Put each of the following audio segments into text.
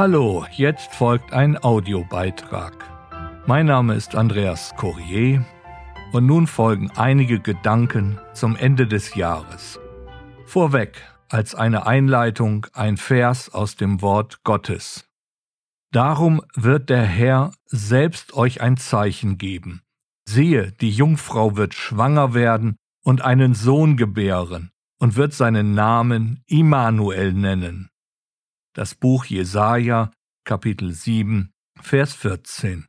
Hallo, jetzt folgt ein Audiobeitrag. Mein Name ist Andreas Courier und nun folgen einige Gedanken zum Ende des Jahres. Vorweg als eine Einleitung ein Vers aus dem Wort Gottes. Darum wird der Herr selbst euch ein Zeichen geben. Siehe, die Jungfrau wird schwanger werden und einen Sohn gebären und wird seinen Namen Immanuel nennen. Das Buch Jesaja, Kapitel 7, Vers 14.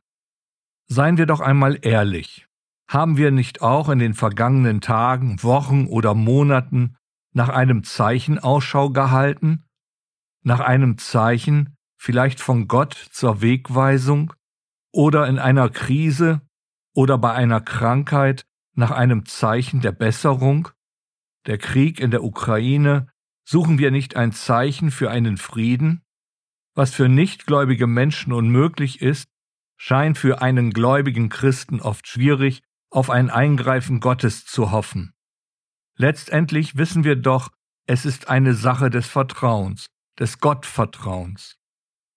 Seien wir doch einmal ehrlich. Haben wir nicht auch in den vergangenen Tagen, Wochen oder Monaten nach einem Zeichen Ausschau gehalten? Nach einem Zeichen, vielleicht von Gott zur Wegweisung? Oder in einer Krise oder bei einer Krankheit nach einem Zeichen der Besserung? Der Krieg in der Ukraine Suchen wir nicht ein Zeichen für einen Frieden? Was für nichtgläubige Menschen unmöglich ist, scheint für einen gläubigen Christen oft schwierig, auf ein Eingreifen Gottes zu hoffen. Letztendlich wissen wir doch, es ist eine Sache des Vertrauens, des Gottvertrauens.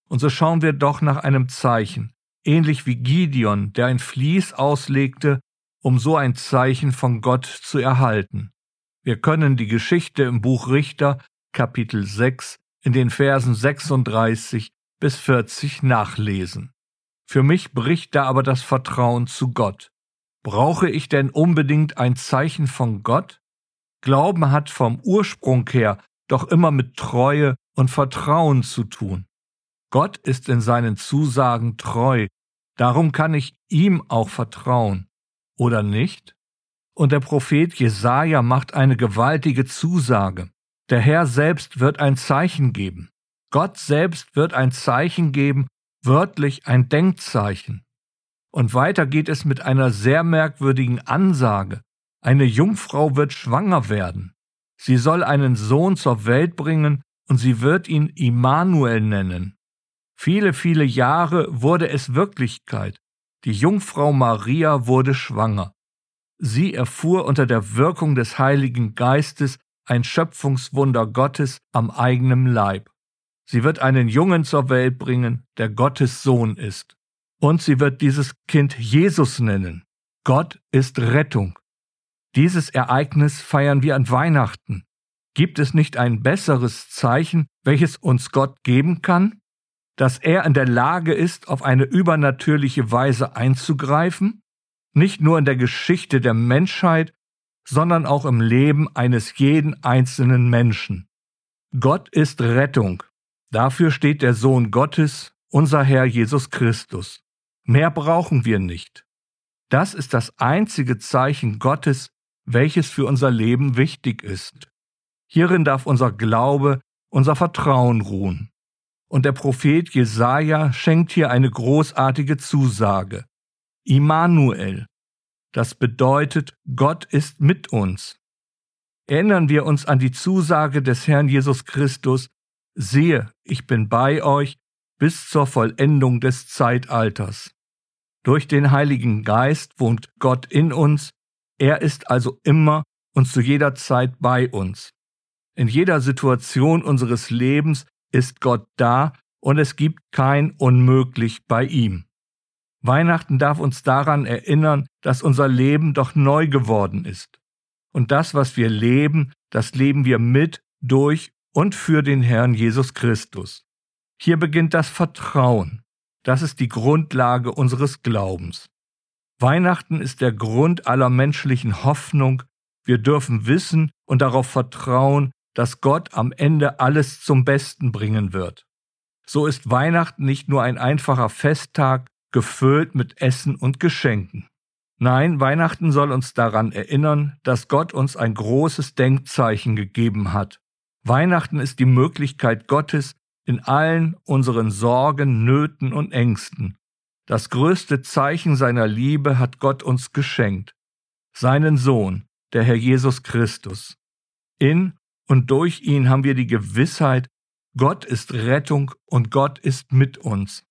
Und so schauen wir doch nach einem Zeichen, ähnlich wie Gideon, der ein Vlies auslegte, um so ein Zeichen von Gott zu erhalten. Wir können die Geschichte im Buch Richter, Kapitel 6, in den Versen 36 bis 40 nachlesen. Für mich bricht da aber das Vertrauen zu Gott. Brauche ich denn unbedingt ein Zeichen von Gott? Glauben hat vom Ursprung her doch immer mit Treue und Vertrauen zu tun. Gott ist in seinen Zusagen treu, darum kann ich ihm auch vertrauen. Oder nicht? Und der Prophet Jesaja macht eine gewaltige Zusage. Der Herr selbst wird ein Zeichen geben. Gott selbst wird ein Zeichen geben, wörtlich ein Denkzeichen. Und weiter geht es mit einer sehr merkwürdigen Ansage. Eine Jungfrau wird schwanger werden. Sie soll einen Sohn zur Welt bringen und sie wird ihn Immanuel nennen. Viele, viele Jahre wurde es Wirklichkeit. Die Jungfrau Maria wurde schwanger. Sie erfuhr unter der Wirkung des Heiligen Geistes ein Schöpfungswunder Gottes am eigenen Leib. Sie wird einen Jungen zur Welt bringen, der Gottes Sohn ist. Und sie wird dieses Kind Jesus nennen. Gott ist Rettung. Dieses Ereignis feiern wir an Weihnachten. Gibt es nicht ein besseres Zeichen, welches uns Gott geben kann? Dass er in der Lage ist, auf eine übernatürliche Weise einzugreifen? Nicht nur in der Geschichte der Menschheit, sondern auch im Leben eines jeden einzelnen Menschen. Gott ist Rettung. Dafür steht der Sohn Gottes, unser Herr Jesus Christus. Mehr brauchen wir nicht. Das ist das einzige Zeichen Gottes, welches für unser Leben wichtig ist. Hierin darf unser Glaube, unser Vertrauen ruhen. Und der Prophet Jesaja schenkt hier eine großartige Zusage. Immanuel. Das bedeutet, Gott ist mit uns. Erinnern wir uns an die Zusage des Herrn Jesus Christus, siehe, ich bin bei euch bis zur Vollendung des Zeitalters. Durch den Heiligen Geist wohnt Gott in uns, er ist also immer und zu jeder Zeit bei uns. In jeder Situation unseres Lebens ist Gott da und es gibt kein Unmöglich bei ihm. Weihnachten darf uns daran erinnern, dass unser Leben doch neu geworden ist. Und das, was wir leben, das leben wir mit, durch und für den Herrn Jesus Christus. Hier beginnt das Vertrauen. Das ist die Grundlage unseres Glaubens. Weihnachten ist der Grund aller menschlichen Hoffnung. Wir dürfen wissen und darauf vertrauen, dass Gott am Ende alles zum Besten bringen wird. So ist Weihnachten nicht nur ein einfacher Festtag, gefüllt mit Essen und Geschenken. Nein, Weihnachten soll uns daran erinnern, dass Gott uns ein großes Denkzeichen gegeben hat. Weihnachten ist die Möglichkeit Gottes in allen unseren Sorgen, Nöten und Ängsten. Das größte Zeichen seiner Liebe hat Gott uns geschenkt, seinen Sohn, der Herr Jesus Christus. In und durch ihn haben wir die Gewissheit, Gott ist Rettung und Gott ist mit uns.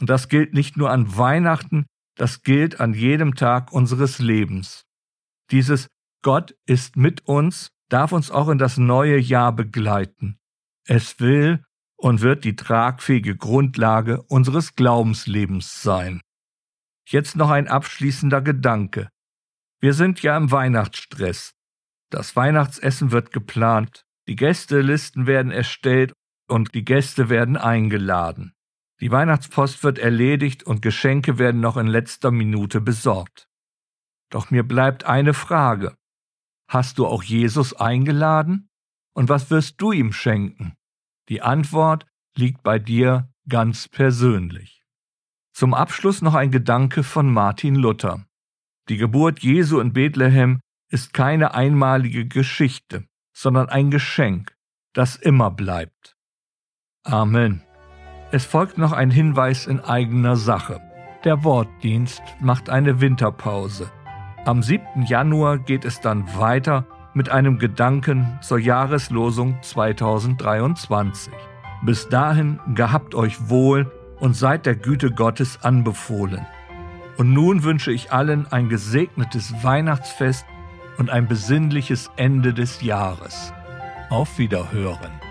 Und das gilt nicht nur an Weihnachten, das gilt an jedem Tag unseres Lebens. Dieses Gott ist mit uns darf uns auch in das neue Jahr begleiten. Es will und wird die tragfähige Grundlage unseres Glaubenslebens sein. Jetzt noch ein abschließender Gedanke. Wir sind ja im Weihnachtsstress. Das Weihnachtsessen wird geplant, die Gästelisten werden erstellt und die Gäste werden eingeladen. Die Weihnachtspost wird erledigt und Geschenke werden noch in letzter Minute besorgt. Doch mir bleibt eine Frage. Hast du auch Jesus eingeladen? Und was wirst du ihm schenken? Die Antwort liegt bei dir ganz persönlich. Zum Abschluss noch ein Gedanke von Martin Luther. Die Geburt Jesu in Bethlehem ist keine einmalige Geschichte, sondern ein Geschenk, das immer bleibt. Amen. Es folgt noch ein Hinweis in eigener Sache. Der Wortdienst macht eine Winterpause. Am 7. Januar geht es dann weiter mit einem Gedanken zur Jahreslosung 2023. Bis dahin gehabt euch wohl und seid der Güte Gottes anbefohlen. Und nun wünsche ich allen ein gesegnetes Weihnachtsfest und ein besinnliches Ende des Jahres. Auf Wiederhören.